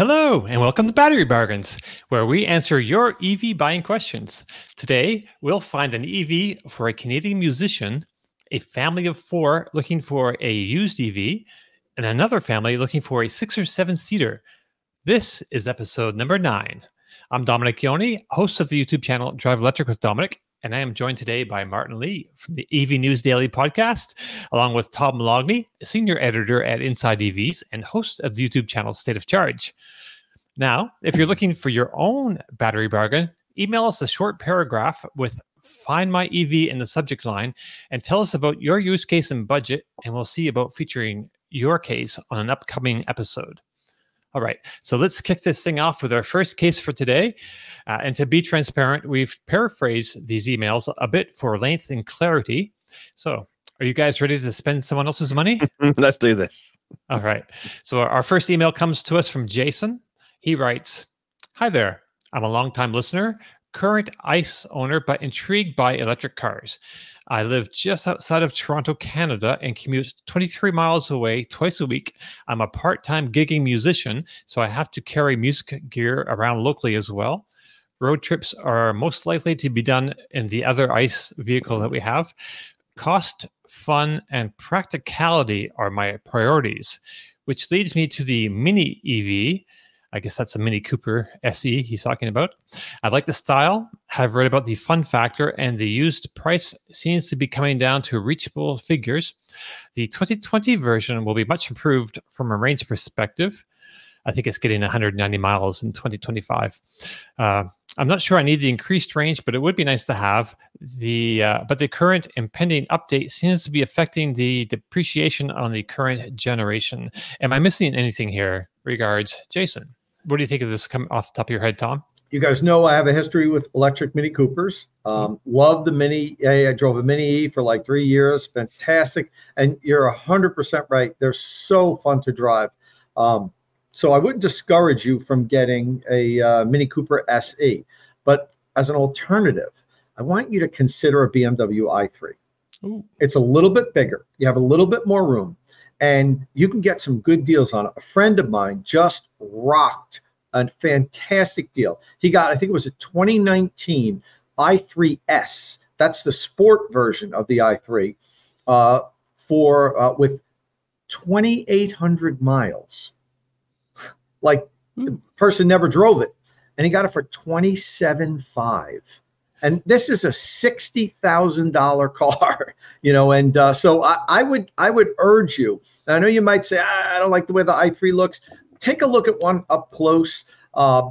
Hello, and welcome to Battery Bargains, where we answer your EV buying questions. Today, we'll find an EV for a Canadian musician, a family of four looking for a used EV, and another family looking for a six or seven seater. This is episode number nine. I'm Dominic Yoni, host of the YouTube channel Drive Electric with Dominic, and I am joined today by Martyn Lee from the EV News Daily podcast, along with Tom Moloughney, senior editor at Inside EVs and host of the YouTube channel State of Charge. Now, if you're looking for your own battery bargain, email us a short paragraph with Find My EV in the subject line and tell us about your use case and budget, and we'll see about featuring your case on an upcoming episode. All right, so let's kick this thing off with our first case for today. Uh, and to be transparent, we've paraphrased these emails a bit for length and clarity. So, are you guys ready to spend someone else's money? Let's do this. All right. So, our first email comes to us from Jason. He writes Hi there. I'm a longtime listener, current ICE owner, but intrigued by electric cars. I live just outside of Toronto, Canada, and commute 23 miles away twice a week. I'm a part time gigging musician, so I have to carry music gear around locally as well. Road trips are most likely to be done in the other ICE vehicle that we have. Cost, fun, and practicality are my priorities, which leads me to the Mini EV I guess that's a Mini Cooper SE he's talking about. I like the style. I've read about the fun factor, and the used price seems to be coming down to reachable figures. The 2020 version will be much improved from a range perspective. I think it's getting 190 miles in 2025. Uh, I'm not sure I need the increased range, but it would be nice to have the. Uh, but the current impending update seems to be affecting the depreciation on the current generation. Am I missing anything here? Regards, Jason. What do you think of this come off the top of your head, Tom? You guys know I have a history with electric Mini Coopers. Um, love the Mini. I drove a Mini E for like three years. Fantastic. And you're 100% right. They're so fun to drive. Um, so I wouldn't discourage you from getting a uh, Mini Cooper SE. But as an alternative, I want you to consider a BMW i3. Ooh. It's a little bit bigger. You have a little bit more room and you can get some good deals on it. A friend of mine just rocked a fantastic deal. He got, I think it was a 2019 i3S. That's the sport version of the i3 uh, for uh, with 2,800 miles. Like the hmm. person never drove it, and he got it for 27.5 and this is a sixty thousand dollar car, you know. And uh, so I, I, would I would urge you. I know you might say ah, I don't like the way the i3 looks. Take a look at one up close. Uh,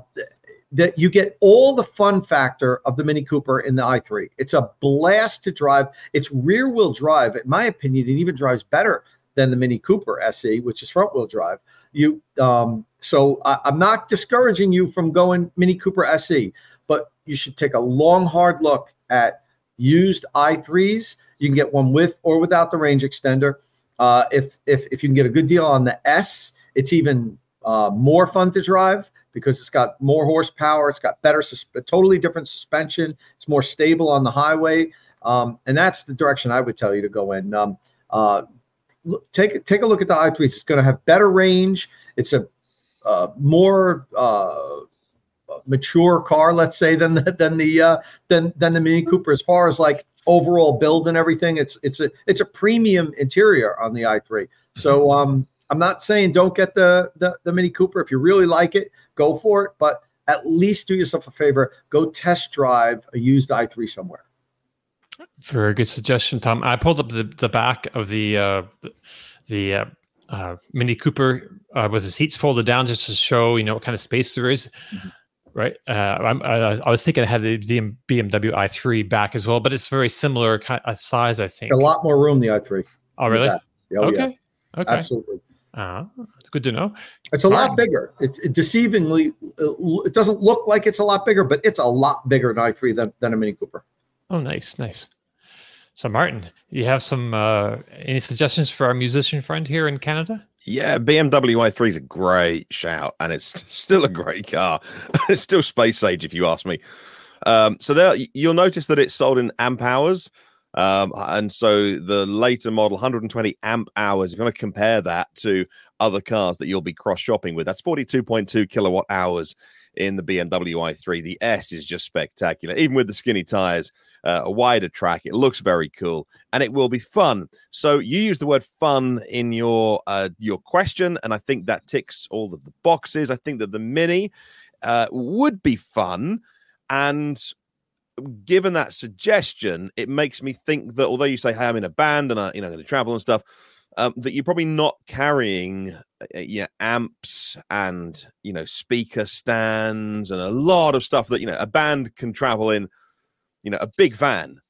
that you get all the fun factor of the Mini Cooper in the i3. It's a blast to drive. It's rear wheel drive. In my opinion, it even drives better than the Mini Cooper SE, which is front wheel drive. You um, so I, I'm not discouraging you from going Mini Cooper SE, but you should take a long, hard look at used i3s. You can get one with or without the range extender. Uh, if if if you can get a good deal on the S, it's even uh, more fun to drive because it's got more horsepower. It's got better, sus- totally different suspension. It's more stable on the highway, um, and that's the direction I would tell you to go in. Um, uh, take take a look at the i3s. It's going to have better range. It's a uh, more uh, mature car, let's say, than the, than the uh, than than the Mini Cooper as far as like overall build and everything. It's it's a it's a premium interior on the i3. So mm-hmm. um, I'm not saying don't get the, the the Mini Cooper if you really like it, go for it. But at least do yourself a favor, go test drive a used i3 somewhere. Very good suggestion, Tom. I pulled up the the back of the uh, the uh, uh, Mini Cooper uh, with the seats folded down just to show you know what kind of space there is. Mm-hmm right? Uh, I, I was thinking I had the, BMW i3 back as well, but it's very similar kind of size, I think. A lot more room, the i3. Oh, really? Oh, okay. Yeah. Okay. Absolutely. Uh, good to know. It's a All lot right. bigger. It, it, deceivingly, uh, it doesn't look like it's a lot bigger, but it's a lot bigger than i3 than, than a Mini Cooper. Oh, nice, nice. So, Martyn, you have some uh, any suggestions for our musician friend here in Canada? Yeah, BMW i3 is a great shout, and it's still a great car. it's still space age, if you ask me. Um, so there, you'll notice that it's sold in amp hours. Um, and so the later model, 120 amp hours, if you want to compare that to other cars that you'll be cross shopping with, that's 42.2 kilowatt hours in the BMW i3. The S is just spectacular, even with the skinny tires, uh, a wider track. It looks very cool, and it will be fun. So you use the word "fun" in your uh, your question, and I think that ticks all of the boxes. I think that the Mini uh, would be fun, and given that suggestion, it makes me think that although you say, "Hey, I'm in a band and I, you know, going to travel and stuff," um, that you're probably not carrying uh, yeah amps and you know speaker stands and a lot of stuff that you know a band can travel in. You know, a big van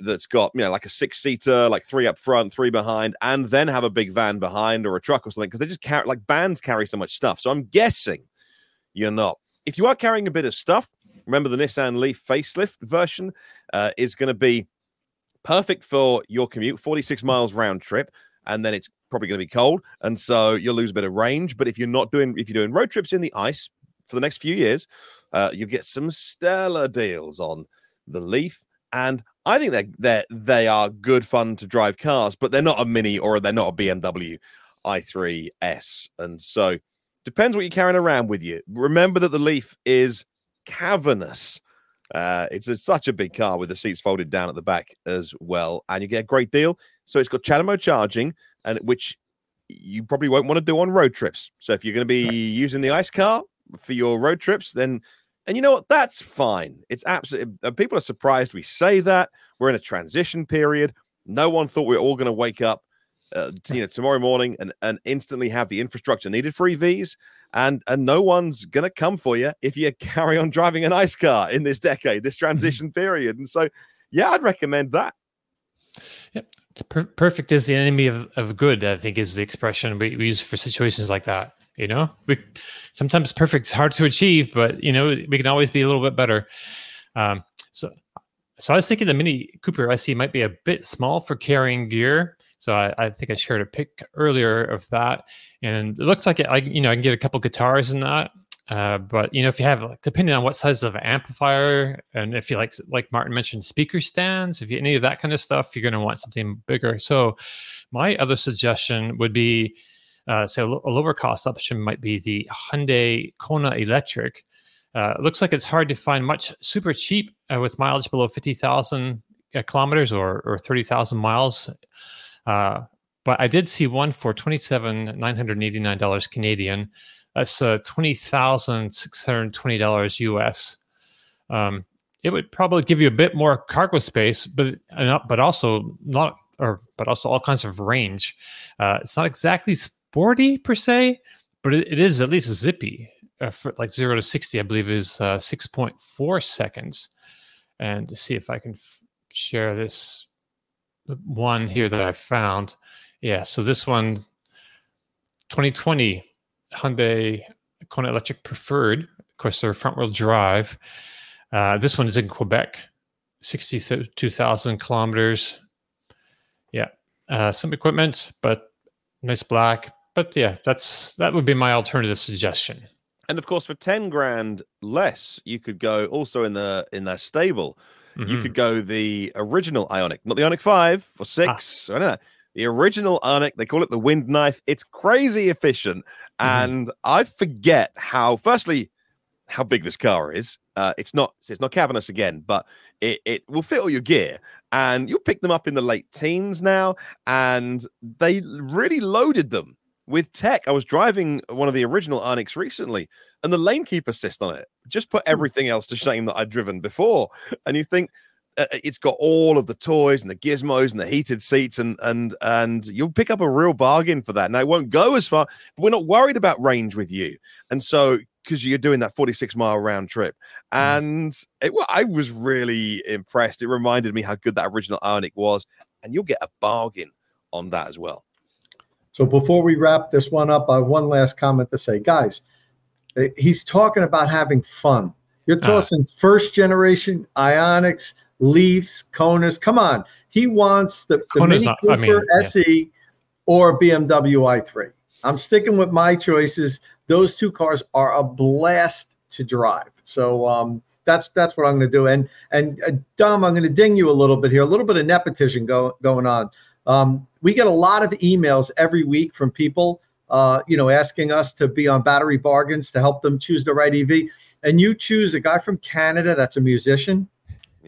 that's got you know like a six seater, like three up front, three behind, and then have a big van behind or a truck or something because they just carry like bands carry so much stuff. So I'm guessing you're not. If you are carrying a bit of stuff, Remember, the Nissan Leaf facelift version uh, is going to be perfect for your commute, 46 miles round trip, and then it's probably going to be cold, and so you'll lose a bit of range. But if you're not doing, if you're doing road trips in the ice for the next few years, uh, you get some stellar deals on the Leaf, and I think they they they are good fun to drive cars, but they're not a Mini or they're not a BMW i3s, and so depends what you're carrying around with you. Remember that the Leaf is cavernous. Uh, it's a, such a big car with the seats folded down at the back as well, and you get a great deal. So it's got CHAdeMO charging, and which you probably won't want to do on road trips. So if you're going to be using the ice car for your road trips, then and you know what? That's fine. It's absolutely. People are surprised we say that. We're in a transition period. No one thought we were all going to wake up, uh, you know, tomorrow morning and and instantly have the infrastructure needed for EVs and and no one's gonna come for you if you carry on driving an ice car in this decade, this mm-hmm. transition period. And so, yeah, I'd recommend that. Per- perfect is the enemy of, of good. I think is the expression we, we use for situations like that. You know, we sometimes perfect's hard to achieve, but you know we can always be a little bit better. Um, so, so I was thinking the Mini Cooper i see might be a bit small for carrying gear. So I, I, think I shared a pic earlier of that, and it looks like it, I you know I can get a couple guitars in that. Uh, but you know if you have like depending on what size of amplifier and if you like like Martyn mentioned speaker stands, if you any of that kind of stuff, you're going to want something bigger. So my other suggestion would be. Uh, so a lower cost option might be the Hyundai Kona Electric. Uh, it looks like it's hard to find much super cheap uh, with mileage below 50,000 uh, kilometers or, or 30,000 miles. Uh, but I did see one for twenty seven nine hundred eighty nine dollars Canadian. That's uh, twenty thousand six hundred twenty dollars US. Um, it would probably give you a bit more cargo space, but but also not or but also all kinds of range. Uh, it's not exactly sporty per se, but it, it is at least zippy. Uh, for like zero to sixty, I believe is uh, six point four seconds. And to see if I can f- share this one here that I found. Yeah, so this one, 2020 Hyundai Kona Electric Preferred. Of course, they're front wheel drive. Uh, this one is in Quebec, 62,000 kilometers. Yeah, uh, some equipment, but nice black. But yeah, that's that would be my alternative suggestion. And of course, for 10 grand less, you could go also in the in their stable Mm-hmm. You could go the original Ioniq, not the Ioniq 5 or 6. Ah. I don't know. The original Ioniq, they call it the wind knife. It's crazy efficient. Mm-hmm. And I forget how, firstly, how big this car is. Uh, it's not it's not cavernous again, but it, it will fit all your gear. And you'll pick them up in the late teens now. And they really loaded them with tech. I was driving one of the original Ioniqs recently, and the lane keep assist on it just put hmm. everything else to shame that I'd driven before. And you think uh, uh, it's got all of the toys and the gizmos and the heated seats, and and and you'll pick up a real bargain for that. Now it won't go as far, but we're not worried about range with you, and so because you're doing that 46 mile round trip. Hmm. And it, well, I was really impressed. It reminded me how good that original Ioniq was, and you'll get a bargain on that as well. So before we wrap this one up, I have one last comment to say, guys. Eh, he's talking about having fun. You're ah. tossing uh, first generation Ioniqs, Leafs, Konas. Come on. He wants the, the Mini not, Cooper I mean, SE yeah. or BMW i3. I'm sticking with my choices. Those two cars are a blast to drive. So um, that's that's what I'm going to do. And and uh, Dom, I'm going to ding you a little bit here. A little bit of nepotism go, going on. Um, we get a lot of emails every week from people, uh, you know, asking us to be on battery bargains to help them choose the right EV. And you choose a guy from Canada that's a musician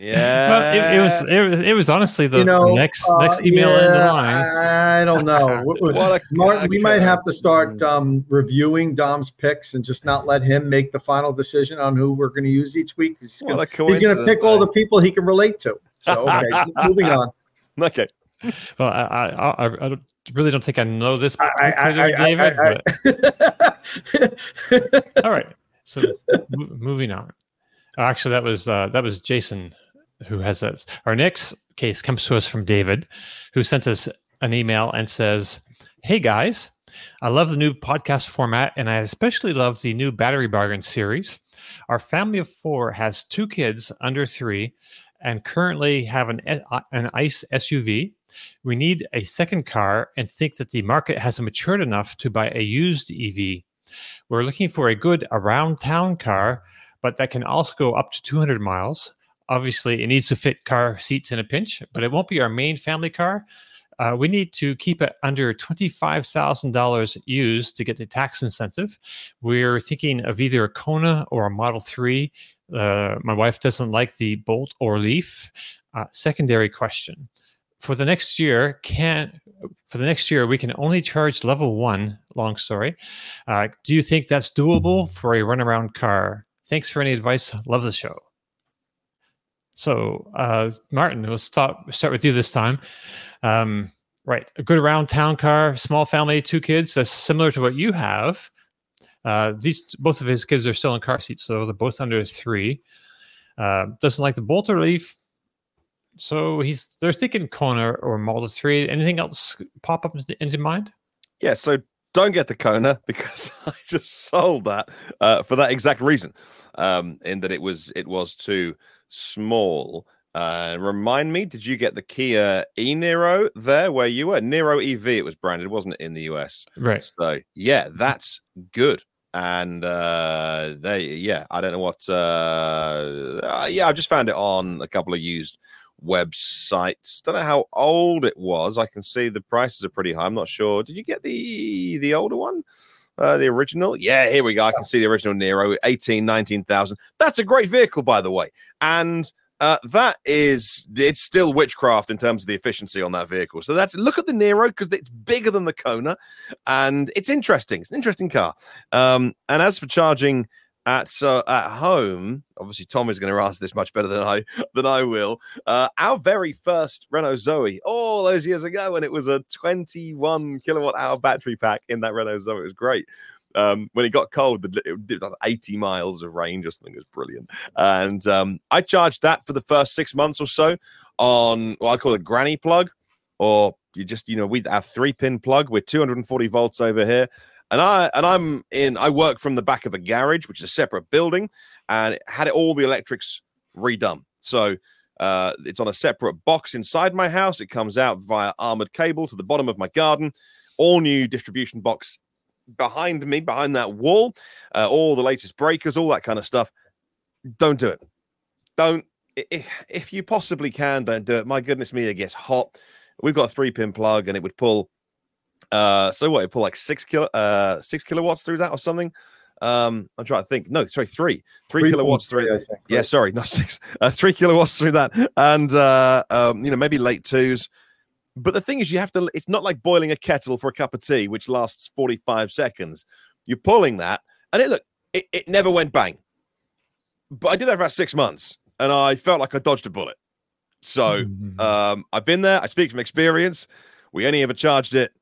Yeah. Well, it, it was it was it was honestly the, you know, next uh, next email in the line. I don't know. What- what- What a Martyn, we might have to start um, reviewing Dom's picks and just not let him make the final decision on who we're going to use each week. He's going to pick all the eh? people he can relate to. So, okay, moving on. Okay. Well, I I, I, I don't- really don't think I know this, I- I- particular I- I- David. I- but- all right. So mo- moving on. Actually, that was uh, that was Jason who has this. Our next case comes to us from David, who sent us an email and says, "Hey guys, I love the new podcast format, and I especially love the new battery bargain series. Our family of four has two kids under three, and currently have an an ICE SUV. We need a second car, and think that the market hasn't matured enough to buy a used EV. We're looking for a good around town car, but that can also go up to 200 miles. Obviously, it needs to fit car seats in a pinch, but it won't be our main family car. Uh, we need to keep it under $25,000 used to get the tax incentive. We're thinking of either a Kona or a Model 3. Uh, my wife doesn't like the Bolt or Leaf. Uh, secondary question. For the next year, can for the next year we can only charge level one. Long story. Uh, do you think that's doable for a runaround car? Thanks for any advice. Love the show. So, uh, Martyn, we'll start start with you this time. Um, right, a good around town car, small family, two kids. That's similar to what you have. Uh, these both of his kids are still in car seats, so they're both under three. Uh, doesn't like the Bolt Leaf, so he's they're thinking Kona or Model Three. Anything else pop up into- mind? Yeah, so don't get the Kona because I just sold that uh, for that exact reason. Um, in that it was it was too small. Uh, remind me, did you get the Kia e Niro there where you were? Niro EV, it was branded, wasn't it, in the US? Right. So yeah, that's good. And uh they yeah, I don't know what uh, uh yeah, I just found it on a couple of used websites. Don't know how old it was. I can see the prices are pretty high. I'm not sure. Did you get the the older one? Uh, the original? Yeah, here we go. I can see the original Niro, 18, 19,000. That's a great vehicle, by the way. And uh, that is, it's still witchcraft in terms of the efficiency on that vehicle. So that's, look at the Niro because it's bigger than the Kona and it's interesting. It's an interesting car. Um, and as for charging at uh, at home, obviously Tom is going to answer this much better than I than I will. Uh, our very first Renault Zoe, all those years ago, when it was a 21 kilowatt hour battery pack in that Renault Zoe, it was great. Um, when it got cold, it did like 80 miles of range or something. It was brilliant. And um, I charged that for the first six months or so on what I call a granny plug, or you just, you know, we our three pin plug with 240 volts over here. And I and I'm in. I work from the back of a garage, which is a separate building, and it had it all the electrics redone. So uh, it's on a separate box inside my house. It comes out via armored cable to the bottom of my garden. All new distribution box behind me, behind that wall. Uh, all the latest breakers, all that kind of stuff. Don't do it. Don't. i- i- If you possibly can, don't do it. My goodness me, it gets hot. We've got a three pin plug, and it would pull. Uh, so what? It pull like six kilo, uh, six kilowatts through that or something. Um, I'm trying to think. No, sorry, three, three kilowatts through. 3.3, I think. Yeah, sorry, not six. Uh, three kilowatts through that, and uh, um, you know maybe late twos. But the thing is, you have to. It's not like boiling a kettle for a cup of tea, which lasts forty-five seconds. You're pulling that, and it look, it, it never went bang. But I did that for about six months, and I felt like I dodged a bullet. So Mhm. um, I've been there. I speak from experience. We only ever charged it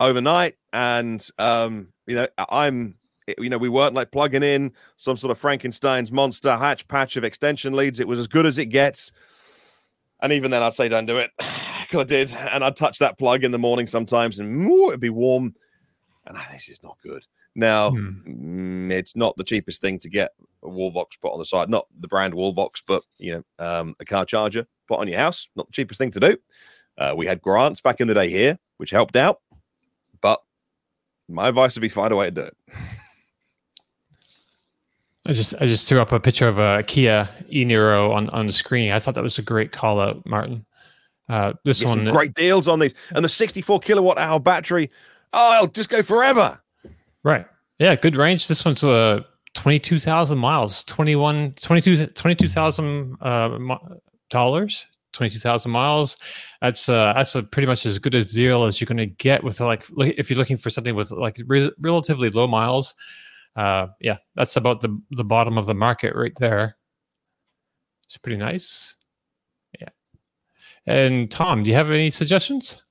overnight, and um, you know, I'm, you know, we weren't like plugging in some sort of Frankenstein's monster hatch patch of extension leads. It was as good as it gets. And even then, I'd say don't do it because I did, and I'd touch that plug in the morning sometimes, and ooh, it'd be warm. And I this is not good. Now, Hmm. mm, it's not the cheapest thing to get a wall box put on the side, not the brand wall box, but you know, um, a car charger put on your house. Not the cheapest thing to do. Uh, we had grants back in the day here, which helped out. My advice would be find a way to do it. I just I just threw up a picture of a Kia e Niro on on the screen. I thought that was a great call out, Martyn. Uh, this Get one, some great deals on these, and the 64 kilowatt hour battery. Oh, it'll just go forever. right? Yeah, good range. This one's uh, twenty two thousand miles, 21, 22 22,000 uh, dollars, twenty two thousand miles. That's uh, that's a pretty much as good a deal as you're going to get with like if you're looking for something with like re- relatively low miles. Uh, yeah, that's about the the bottom of the market right there. It's pretty nice. Yeah. And Tom, do you have any suggestions?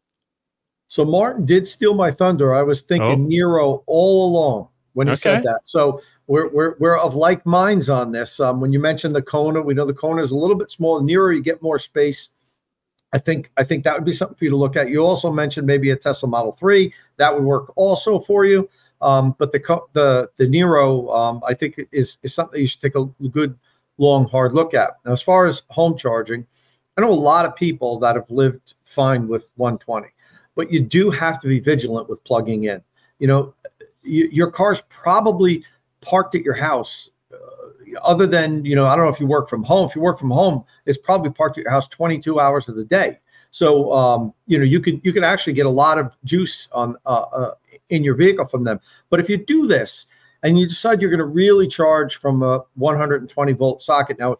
So Martyn did steal my thunder. I was thinking Oh. Niro all along when he Okay. said that. So we're, we're, we're of like minds on this. Um, when you mentioned the Kona, we know the Kona is a little bit smaller. Niro, you get more space. I think I think that would be something for you to look at. You also mentioned maybe a Tesla Model Three that would work also for you. Um, but the the the Niro, um, I think is is something you should take a good long hard look at. Now, as far as home charging, I know a lot of people that have lived fine with 120 but you do have to be vigilant with plugging in. You know, you, your car's probably parked at your house. Uh, other than you know, I don't know if you work from home. If you work from home, it's probably parked at your house 22 hours of the day. So um, you know, you could you could actually get a lot of juice on uh, uh, in your vehicle from them. But if you do this and you decide you're going to really charge from a 120 volt socket, now,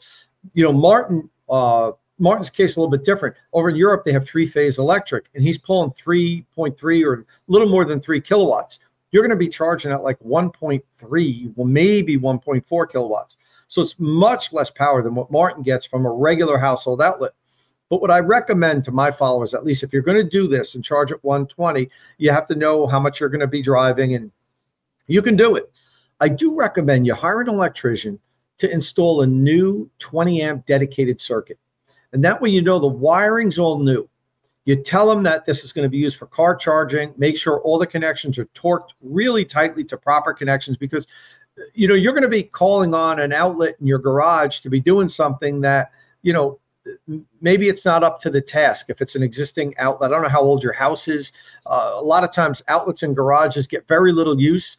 you know, Martyn. Uh, Martyn's case a little bit different. Over in Europe, they have three phase electric, and he's pulling 3.3 or a little more than three kilowatts. You're going to be charging at like 1.3, well, maybe 1.4 kilowatts. So it's much less power than what Martyn gets from a regular household outlet. But what I recommend to my followers, at least if you're going to do this and charge at 120, you have to know how much you're going to be driving, and you can do it. I do recommend you hire an electrician to install a new 20 amp dedicated circuit. And that way, you know the wiring's all new. You tell them that this is going to be used for car charging. Make sure all the connections are torqued really tightly to proper connections because, you know, you're going to be calling on an outlet in your garage to be doing something that, you know, maybe it's not up to the task. If it's an existing outlet, I don't know how old your house is. Uh, a lot of times, outlets in garages get very little use.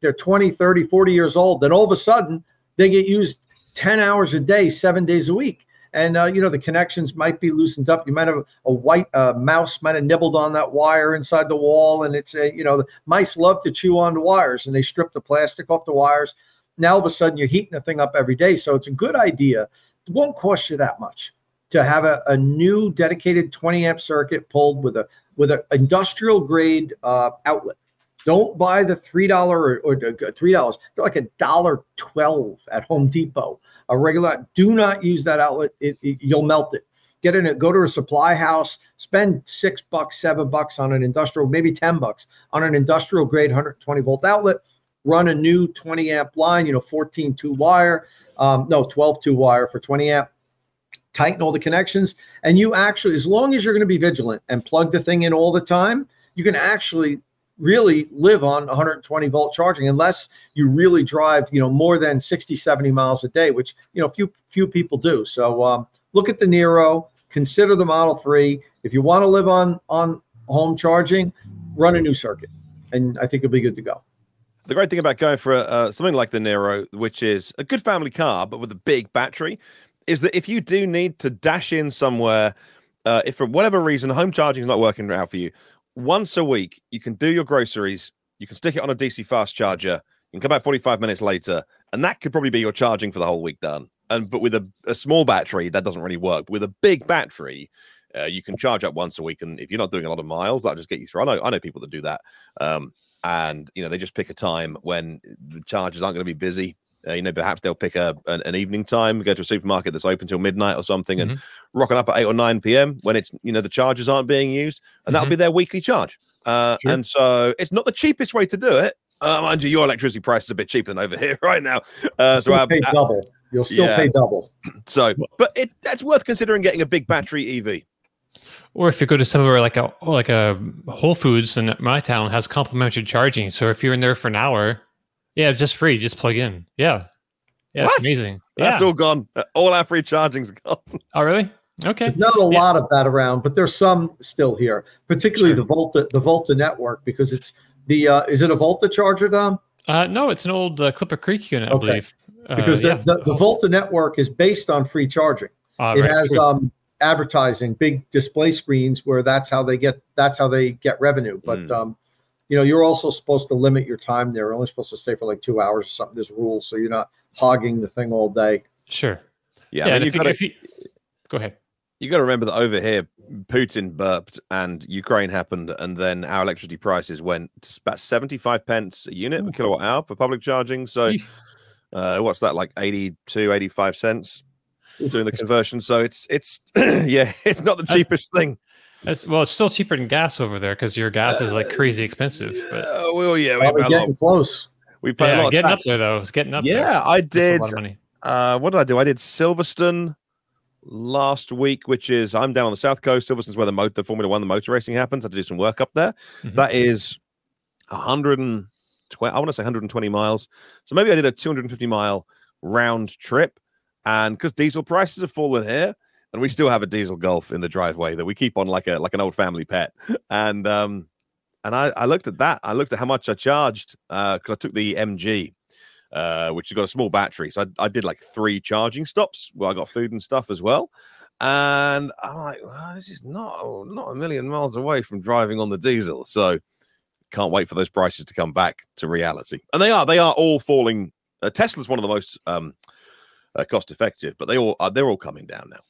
They're 20, 30, 40 years old. Then all of a sudden, they get used 10 hours a day, seven days a week and uh, you know the connections might be loosened up. You might have a white uh, mouse might have nibbled on that wire inside the wall, and it's a you know the mice love to chew on the wires, and they strip the plastic off the wires. Now all of a sudden you're heating the thing up every day, so it's a good idea. It won't cost you that much to have a, a new dedicated 20 amp circuit pulled with a with an industrial grade uh, outlet. Don't buy the three dollar or, three dollars. They're like a dollar twelve at Home Depot. A regular do not use that outlet. It, it- you'll melt it. Get in it. Go to a supply house. Spend six bucks seven bucks on an industrial maybe 10 bucks on an industrial grade 120 volt outlet. Run a new 20 amp line you know 14 2 wire um, no 12 2 wire for 20 amp. Tighten all the connections. And you actually as long as you're going to be vigilant and plug the thing in all the time you can actually really live on 120 volt charging unless you really drive you know more than 60 70 miles a day which you know few few people do. So um, look at the Niro consider the model 3 if you want to live on on home charging run a new circuit and i think you'll be good to go. The great thing about going for uh, something like the Niro, which is a good family car but with a big battery, is that if you do need to dash in somewhere, uh, if for whatever reason home charging is not working out for you, once a week you can do your groceries, you can stick it on a DC fast charger, you can come back 45 minutes later, and that could probably be your charging for the whole week done. And but with a, a small battery, that doesn't really work. With a big battery, uh, you can charge up once a week, and if you're not doing a lot of miles, that'll just get you through. I know, I know people that do that. Um, and you know they just pick a time when the chargers aren't going to be busy. Uh, you know, perhaps they'll pick a an, an evening time, go to a supermarket that's open till midnight or something, and rocking up at eight or nine p.m. when it's you know the charges aren't being used, and that'll be their weekly charge. Uh, Sure. And so it's not the cheapest way to do it. Uh, mind you, your electricity price is a bit cheaper than over here right now. Uh, so our, pay double you'll still yeah. pay double so, but it that's worth considering getting a big battery EV. Or if you go to somewhere like a like a Whole Foods in my town has complimentary charging. So if you're in there for an hour, yeah, it's just free. Just plug in. Yeah, yeah, What? it's amazing. That's yeah. all gone. Uh, All our free charging's gone. Oh, really? Okay. There's not a Yeah. lot of that around, but there's some still here, particularly the Volta the Volta network because it's the uh, is it a Volta charger, Dom? Uh, no, it's an old uh, Clipper Creek unit, I Okay. believe. Uh, because yeah. the, the, the Volta network is based on free charging. Uh, it right, has true. um, advertising, big display screens where that's how they get that's how they get revenue. But Mm. um, you know, you're also supposed to limit your time there. You're only supposed to stay for like two hours or something. This rule, so you're not hogging the thing all day. sure. Yeah, Yeah, I and mean, if, you've you, got to you go ahead. you got to remember that over here, Putin burped and Ukraine happened, and then our electricity prices went to about seventy-five pence a unit per kilowatt hour for public charging. So, uh, what's that like 82, 85 cents doing the conversion? So it's it's yeah, it's not the cheapest thing. It's, well, it's still cheaper than gas over there because your gas is like crazy expensive. But Uh, well, yeah, we Probably pay a lot. getting close. We pay a yeah, lot. getting up there though, it's getting up there. Yeah, I That's a did. lot of money. Uh, what did I do? I did Silverstone last week, which is I'm down on the south coast. Silverstone's where the motor, the Formula One, the motor racing happens. I had to do some work up there. Mhm. That is 120. I want to say 120 miles. So maybe I did a 250 mile round trip. And because diesel prices have fallen here, and we still have a diesel Golf in the driveway that we keep on like a like an old family pet. And um, and I, I looked at that. I looked at how much I charged because I took the MG uh, which has got a small battery. So I, I did like three charging stops where I got food and stuff as well. And I'm like, well, this is not not a million miles away from driving on the diesel. So can't wait for those prices to come back to reality. And they are they are all falling. Uh, Tesla's one of the most um, uh, cost effective, but they all uh, they're all coming down now.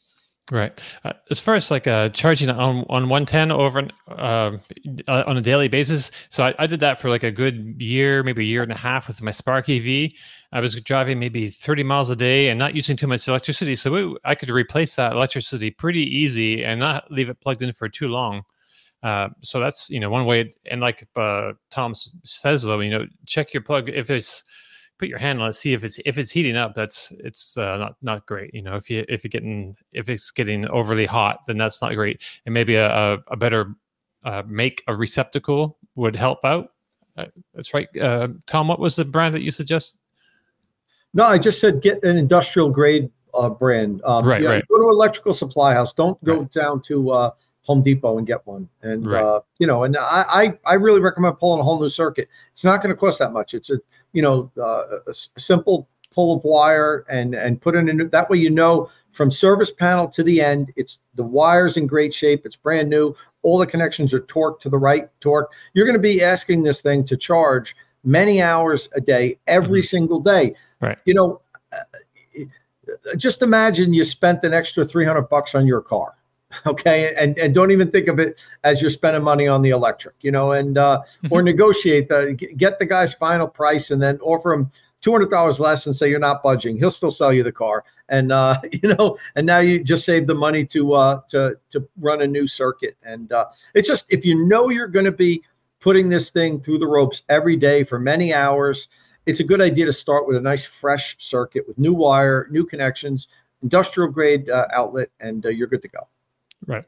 Right. Uh, as far as like uh, charging on on one ten over an, uh, on a daily basis, so I, I did that for like a good year, maybe a year and a half with my Spark EV. I was driving maybe thirty miles a day and not using too much electricity, so it, I could replace that electricity pretty easy and not leave it plugged in for too long. Uh, so that's you know one way. And like uh, Tom says though, you know, check your plug if it's put your hand on it, see if it's if it's heating up. That's it's uh, not not great. You know, if you if you're getting if it's getting overly hot, then that's not great. And maybe a a, a better uh, make a receptacle would help out. Uh, that's right, uh, Tom. What was the brand that you suggest? No, I just said get an industrial grade uh, brand. Um, Right, know, right. Go to electrical supply house. Don't go down to uh, Home Depot and get one. And Right. uh, you know, and I, I I really recommend pulling a whole new circuit. It's not going to cost that much. It's a you know uh, a simple pull of wire and and put in a new. That way you know from service panel to the end, it's the wires in great shape. It's brand new. All the connections are torqued to the right torque. You're going to be asking this thing to charge many hours a day, every single day. Right. You know, uh, just imagine you spent an extra 300 bucks on your car. Okay. And, and don't even think of it as you're spending money on the electric, you know, and, uh, or negotiate the, get the guy's final price and then offer him $200 less and say you're not budging. He'll still sell you the car. And, uh, you know, and now you just save the money to, uh, to, to run a new circuit. And, uh, it's just, if you know you're going to be putting this thing through the ropes every day for many hours, it's a good idea to start with a nice fresh circuit with new wire, new connections, industrial grade uh, outlet, and uh, you're good to go. Right.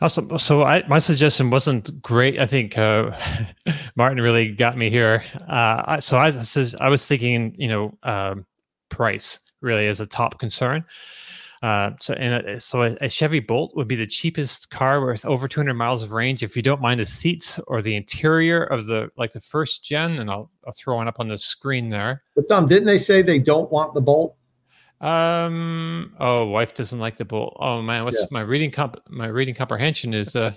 Awesome. so I, my suggestion wasn't great. I think uh, Martin really got me here. Uh, I, so I, I was thinking, you know, um, price really is a top concern. Uh, so and a, so a, a Chevy Bolt would be the cheapest car with over 200 miles of range if you don't mind the seats or the interior of the like the first gen. And I'll, I'll throw one up on the screen there. But Tom, didn't they say they don't want the bolt? Um. Oh, wife doesn't like the bull. Oh man, what's Yeah. my reading comp? My reading comprehension is uh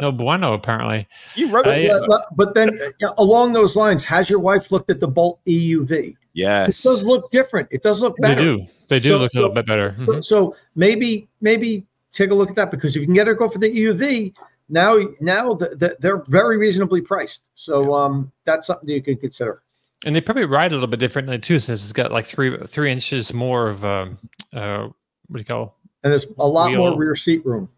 no bueno. Apparently, You wrote I- it. But, but- but then uh, yeah, along those lines, has your wife looked at the Bolt EUV? It Yes. It does look different. It does look better. they do. They do So- look a little so- bit better. So, Mhm. so maybe maybe take a look at that because if you can get her to go for the EUV, now now the, the, they're very reasonably priced. So um, that's something that you could consider. And they probably ride a little bit differently too, since it's got like three three inches more of um uh what do you call And there's a lot more rear seat room.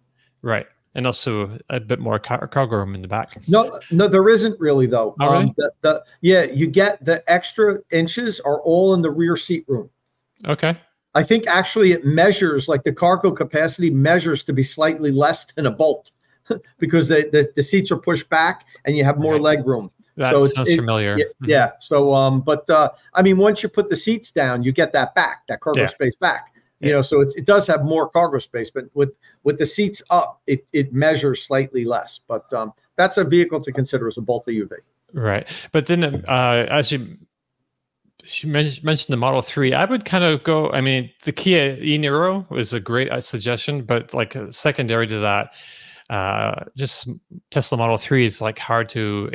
right, and also a bit more car- cargo room in the back. No, no, there isn't really though. Oh, really? Um, the, the yeah, you get the extra inches are all in the rear seat room. Okay. I think actually it measures like the cargo capacity measures to be slightly less than a bolt because the, the, the seats are pushed back and you have more Right. leg room. That So sounds it- familiar. Yeah, Mhm. yeah. So um, but uh, I mean, once you put the seats down, you get that back, that cargo Yeah. space back. You Yeah. know, so it's, it does have more cargo space, but with with the seats up, it it measures slightly less. But um, that's a vehicle to consider as a Bolt UV. Right. But then, uh, as you she mentioned the Model Three. I would kind of go. I mean, the Kia e-Niro was a great uh, suggestion, but like uh, secondary to that, uh, just Tesla Model Three is like hard to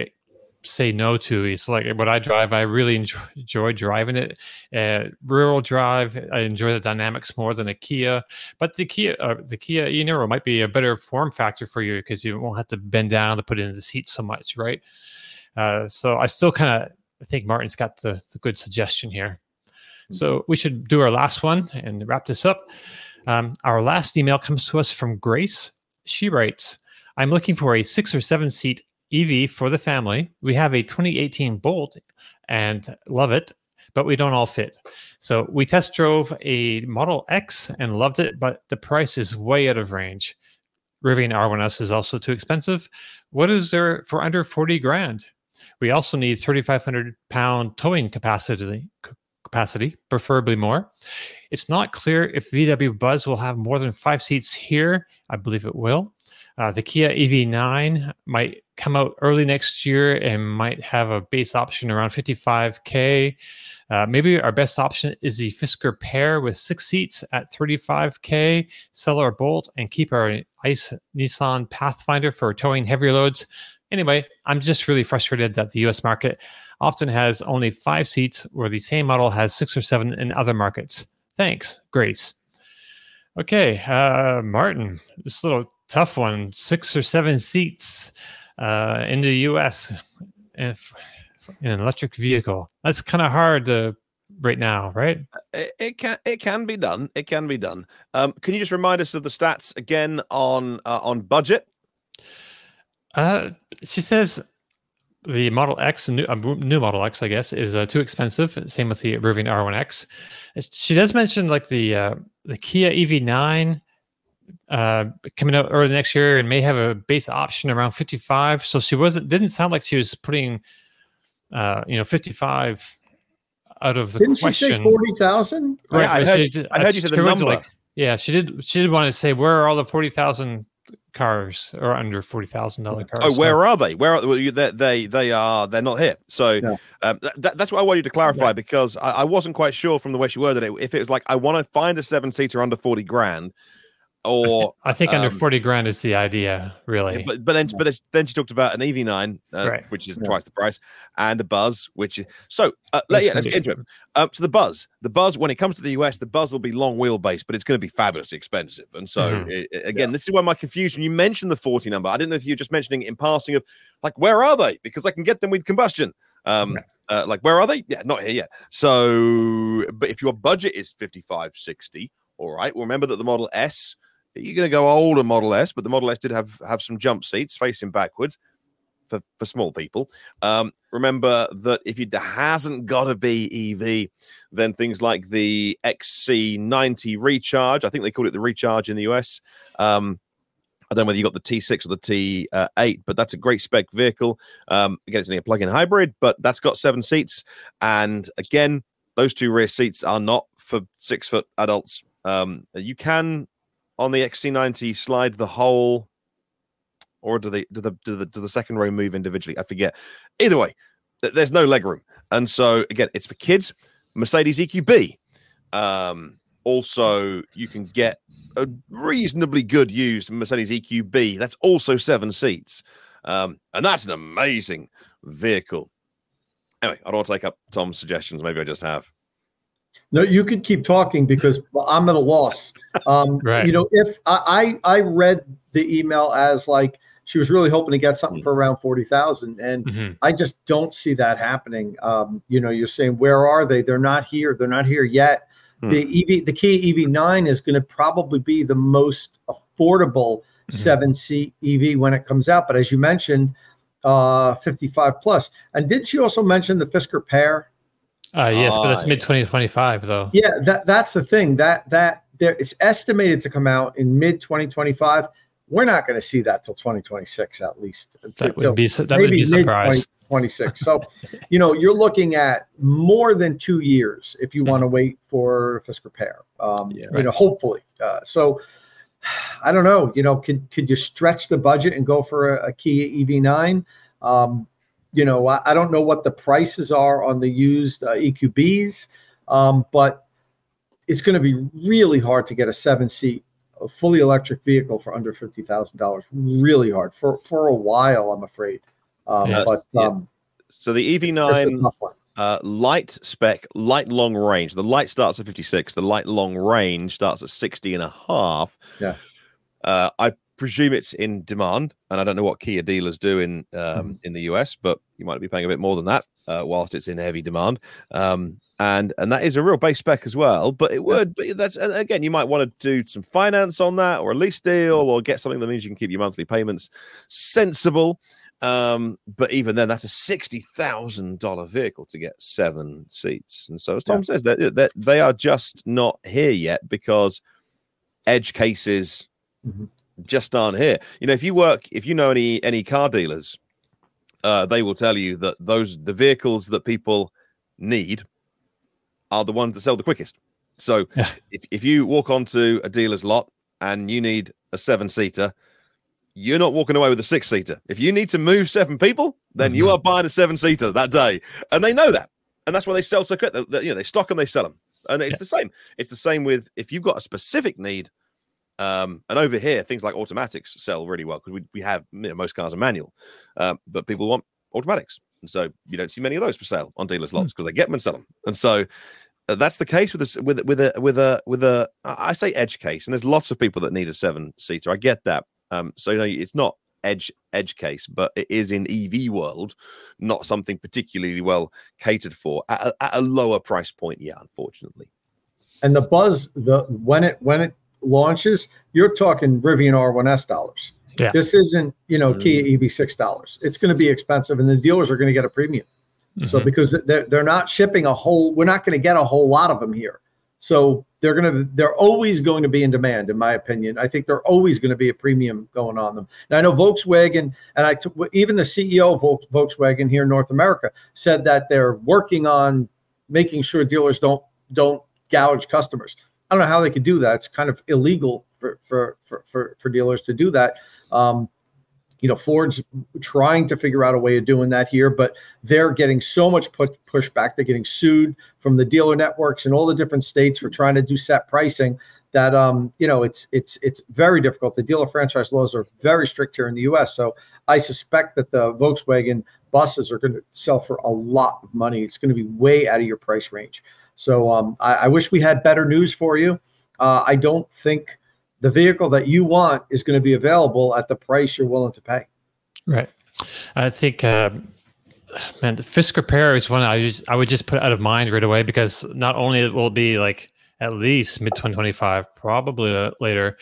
say no to. It's like what I drive. I really enjoy, enjoy driving it. Uh, rural drive, I enjoy the dynamics more than a Kia. But the Kia, uh, the Kia e-Niro might be a better form factor for you because you won't have to bend down to put it in the seat so much, right? Uh, so I still kind of I think Martyn's got the, the good suggestion here. Mm-hmm. So we should do our last one and wrap this up. Um, our last email comes to us from Grace. She writes, I'm looking for a six or seven seat EV for the family. We have a 2018 Bolt and love it, but we don't all fit. So we test drove a Model X and loved it, but the price is way out of range. Rivian R1S is also too expensive. What is there for under 40 grand? We also need 3,500 pound towing capacity, capacity, preferably more. It's not clear if VW Buzz will have more than five seats here. I believe it will. Uh, the Kia EV9 might come out early next year and might have a base option around 55k. Uh, maybe our best option is the Fisker PEAR with six seats at 35k. Sell our Bolt and keep our ICE Nissan Pathfinder for towing heavier loads. Anyway, I'm just really frustrated that the US market often has only five seats where the same model has six or seven in other markets. Thanks, Grace. Okay, uh, Martyn, this little tough one. Six or seven seats uh, in the US in an electric vehicle. That's kind of hard to right now, right? It, it, can it can be done. It can be done. Um, can you just remind us of the stats again on uh, on budget? Uh, she says the Model X, new, uh, new Model X, I guess, is uh, too expensive. Same with the Rivian R1X. She does mention like the uh, the Kia EV9 uh, coming out early next year and may have a base option around 55. So she wasn't didn't sound like she was putting uh, you know 55 out of the Didn't question. she say forty thousand? Right, yeah, I heard, she, I heard you said the number. Like, yeah, she did. She did want to say where are all the forty thousand cars or under forty thousand dollar cars. Oh, where are they? Where are they? They they, they are they're not here. So yeah. um, that, that's what I wanted to clarify yeah. because I, I, wasn't quite sure from the way she worded it if it was like I want to find a seven seater under forty grand, or I think, um, under 40 grand is the idea, really. Yeah, but, but then, but then she talked about an EV9, uh, right. which is yeah. twice the price, and a Buzz, which is so. Uh, let, yeah, let's get into it. Um, so the Buzz, the Buzz, when it comes to the US, the Buzz will be long wheelbase, but it's going to be fabulously expensive. And so, mm-hmm. it, again, yeah. this is where my confusion. You mentioned the 40 number. I didn't know if you were just mentioning it in passing of like, where are they? Because I can get them with combustion. Um, uh, like, where are they? Yeah, not here yet. So, but if your budget is 55, 60, all right. Well, remember that the Model S you're going to go older Model S, but the Model S did have have some jump seats facing backwards for, for small people. Um, remember that if it hasn't got to be EV, then things like the XC90 Recharge, I think they called it the Recharge in the US. Um, I don't know whether you got the T6 or the T8, but that's a great spec vehicle. Um, again, it's only a plug-in hybrid, but that's got seven seats. And again, those two rear seats are not for six foot adults. Um, you can on the XC90 slide the whole, or do they do the do the do the second row move individually? I forget. Either way, there's no leg room, and so again, it's for kids. Mercedes EQB. Um, also, you can get a reasonably good used Mercedes EQB. That's also seven seats, um, and that's an amazing vehicle. Anyway, I don't want to take up Tom's suggestions. Maybe I just have. No, you could keep talking because I'm at a loss. Um, right. You know, if I, I read the email as like she was really hoping to get something for around forty thousand, and mm-hmm. I just don't see that happening. Um, you know, you're saying where are they? They're not here. They're not here yet. Hmm. The EV, the Kia EV9 is going to probably be the most affordable mm-hmm. seven seat EV when it comes out. But as you mentioned, uh, 55 plus. And didn't she also mention the Fisker PEAR? Uh, yes, but that's mid 2025 though. Yeah, that that's the thing. That that there it's estimated to come out in mid 2025. We're not going to see that till 2026 at least. That would be that would be surprise. 26. So, you know, you're looking at more than two years if you want to wait for Fisker PEAR. Um, yeah, right. You know, hopefully. Uh, so, I don't know. You know, could could you stretch the budget and go for a, a Kia EV9? Um, you know, I, I, don't know what the prices are on the used uh, EQBs, um, but it's going to be really hard to get a seven seat, a fully electric vehicle for under fifty thousand dollars. Really hard for for a while, I'm afraid. Um, yes, but um, so the EV9 uh, light spec, light long range. The light starts at 56. The light long range starts at 60 and a half. Yeah. Uh, I presume it's in demand, and I don't know what Kia dealers do in um, mm. in the US, but you might be paying a bit more than that uh, whilst it's in heavy demand. Um, and and that is a real base spec as well. But it would, but that's again, you might want to do some finance on that, or a lease deal, or get something that means you can keep your monthly payments sensible. Um, but even then, that's a sixty thousand dollar vehicle to get seven seats. And so, as Tom yeah. says, that, that they are just not here yet because edge cases mm-hmm. Just aren't here. You know, if you work, if you know any any car dealers, uh, they will tell you that those the vehicles that people need are the ones that sell the quickest. So, yeah. if if you walk onto a dealer's lot and you need a seven seater you're not walking away with a six seater. If you need to move seven people, then mm-hmm. you are buying a seven seater that day, and they know that, and that's why they sell so quick. They, they, you know, they stock them, they sell them, and it's yeah. the same. It's the same with if you've got a specific need. Um, and over here, things like automatics sell really well because we, we have you know, most cars are manual, um, but people want automatics, and so you don't see many of those for sale on dealers' lots because mm. they get them and sell them. And so uh, that's the case with a with with a with a with a I say edge case, and there's lots of people that need a seven seater. I get that, um, so you know, it's not edge edge case, but it is in EV world, not something particularly well catered for at a, at a lower price point. Yeah, unfortunately. And the buzz, the when it when it launches, you're talking Rivian R1S dollars. Yeah. This isn't, you know, mm. Kia EV6 dollars. It's going to be expensive, and the dealers are going to get a premium. Mm-hmm. So because they're they're not shipping a whole, we're not going to get a whole lot of them here. So they're going to they're always going to be in demand, in my opinion. I think they're always going to be a premium going on them. And I know Volkswagen, and I took even the CEO of Volkswagen here in North America said that they're working on making sure dealers don't don't gouge customers. I don't know how they could do that. It's kind of illegal for for for for, for dealers to do that. Um, you know, Ford's trying to figure out a way of doing that here, but they're getting so much put pushback. They're getting sued from the dealer networks in all the different states for trying to do set pricing. That um, you know, it's it's it's very difficult. The dealer franchise laws are very strict here in the U.S. So I suspect that the Volkswagen buses are going to sell for a lot of money. It's going to be way out of your price range. So um, I, I wish we had better news for you. Uh, I don't think the vehicle that you want is going to be available at the price you're willing to pay. Right. I think, uh, man, the Fisker PEAR is one I just, I would just put out of mind right away because not only will it be like at least mid 2025, probably later.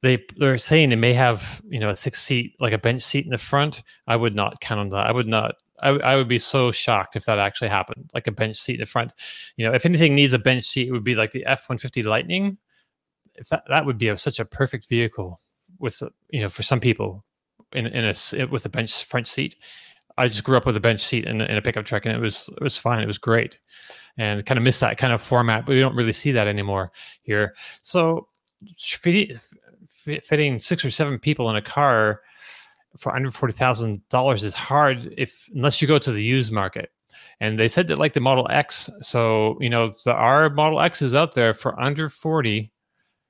They they're saying it may have you know a six seat like a bench seat in the front. I would not count on that. I would not. I, I would be so shocked if that actually happened, like a bench seat in the front. You know, if anything needs a bench seat, it would be like the F one fifty Lightning if that, that would be a, such a perfect vehicle with you know for some people in in a with a bench front seat. I just grew up with a bench seat in, in a pickup truck, and it was it was fine. It was great, and kind of miss that kind of format, but we don't really see that anymore here. So fitting, fitting six or seven people in a car for under forty thousand dollars is hard if unless you go to the used market. And they said that like the Model X, so you know the R Model X is out there for under forty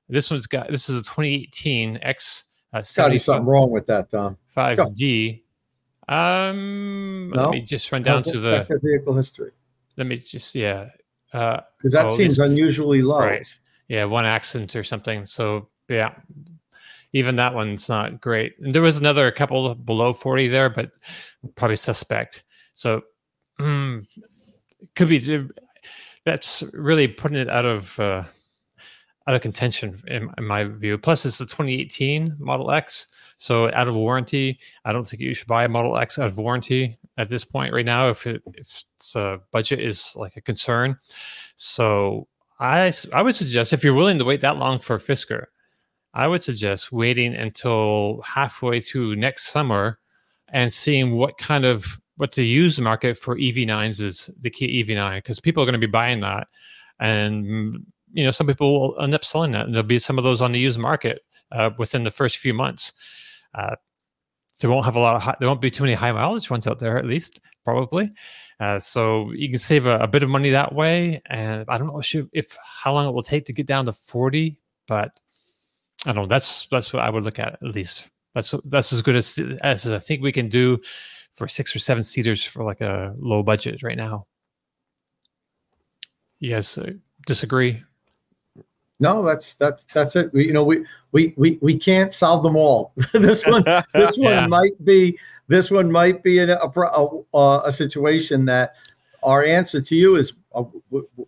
this one's got this is a 2018 X. Uh, got to something wrong with that, Tom. 5D. Um, no? let me just run down to the vehicle history. Let me just yeah, because uh, that oh, seems unusually low. Right. Yeah, one accident or something. So yeah, even that one's not great. And there was another couple below 40 there, but probably suspect. So mm, could be that's really putting it out of uh, out of contention in, in, my view. Plus, it's the 2018 Model X, so out of warranty. I don't think you should buy a Model X out of warranty at this point right now if it, if its uh, budget is like a concern. So I I would suggest if you're willing to wait that long for a Fisker, I would suggest waiting until halfway through next summer and seeing what kind of what the used market for EV9s is the Kia EV9 because people are going to be buying that and you know, some people will end up selling that, and there'll be some of those on the used market uh, within the first few months. Uh, they won't have a lot of high, there won't be too many high mileage ones out there at least probably uh, so you can save a, a, bit of money that way and i don't know if, if how long it will take to get down to 40 but i don't know that's that's what i would look at at least that's that's as good as as i think we can do for six or seven seaters for like a low budget right now yes uh, disagree no, that's that's that's it. We, you know, we we we we can't solve them all. this one, this one yeah. might be this one might be a, a, a, a situation that our answer to you is uh,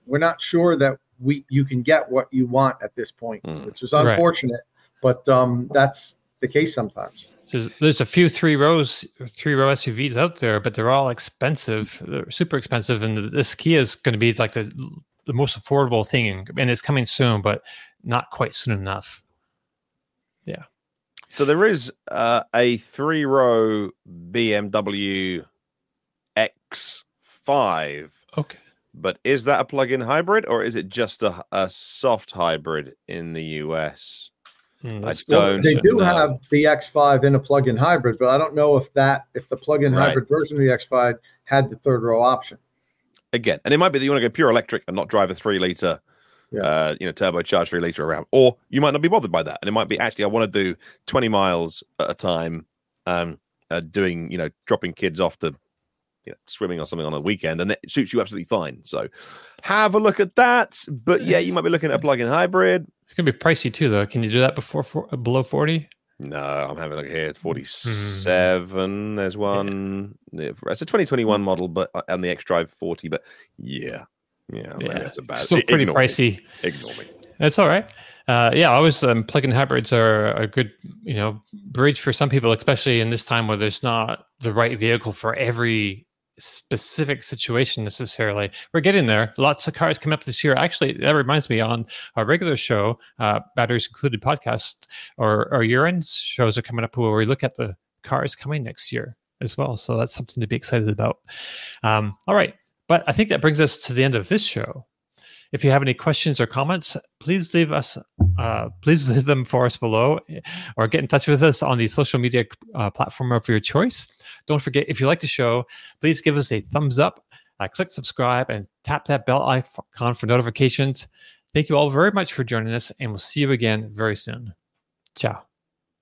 we're not sure that we you can get what you want at this point, mm. which is unfortunate, right. but um, that's the case sometimes. So there's a few three rows, three row SUVs out there, but they're all expensive, they're super expensive, and this Kia is going to be like the the most affordable thing, and it's coming soon, but not quite soon enough. Yeah. So there is uh, a three row BMW X5. Okay. But is that a plug in hybrid or is it just a, a soft hybrid in the US? Mm, I don't. Well, they do know. have the X5 in a plug in hybrid, but I don't know if that if the plug in right. hybrid version of the X5 had the third row option again. And it might be that you want to go pure electric and not drive a three liter, yeah. uh, you know, turbocharged three liter around, or you might not be bothered by that. And it might be actually, I want to do 20 miles at a time, um, uh, doing, you know, dropping kids off to, you know, swimming or something on a weekend, and it suits you absolutely fine. So have a look at that. But yeah, you might be looking at a plug in hybrid. It's going to be pricey too, though. Can you do that before for, below 40? No, I'm having a look here. 47. Mm. There's one. Yeah. It's a 2021 model, but uh, on the X Drive 40. But yeah, yeah, yeah. that's about still pretty Ignore pricey. Me. Ignore me. That's all right. Uh, yeah, always um, plug-in hybrids are a good, you know, bridge for some people, especially in this time where there's not the right vehicle for every specific situation necessarily. We're getting there. Lots of cars coming up this year. Actually, that reminds me on our regular show, uh, Batteries Included podcast, or our end shows are coming up where we look at the cars coming next year as well. So that's something to be excited about. Um, all right. But I think that brings us to the end of this show. If you have any questions or comments, please leave us, uh, please leave them for us below, or get in touch with us on the social media uh, platform of your choice. Don't forget, if you like the show, please give us a thumbs up, uh, click subscribe, and tap that bell icon for notifications. Thank you all very much for joining us, and we'll see you again very soon. Ciao.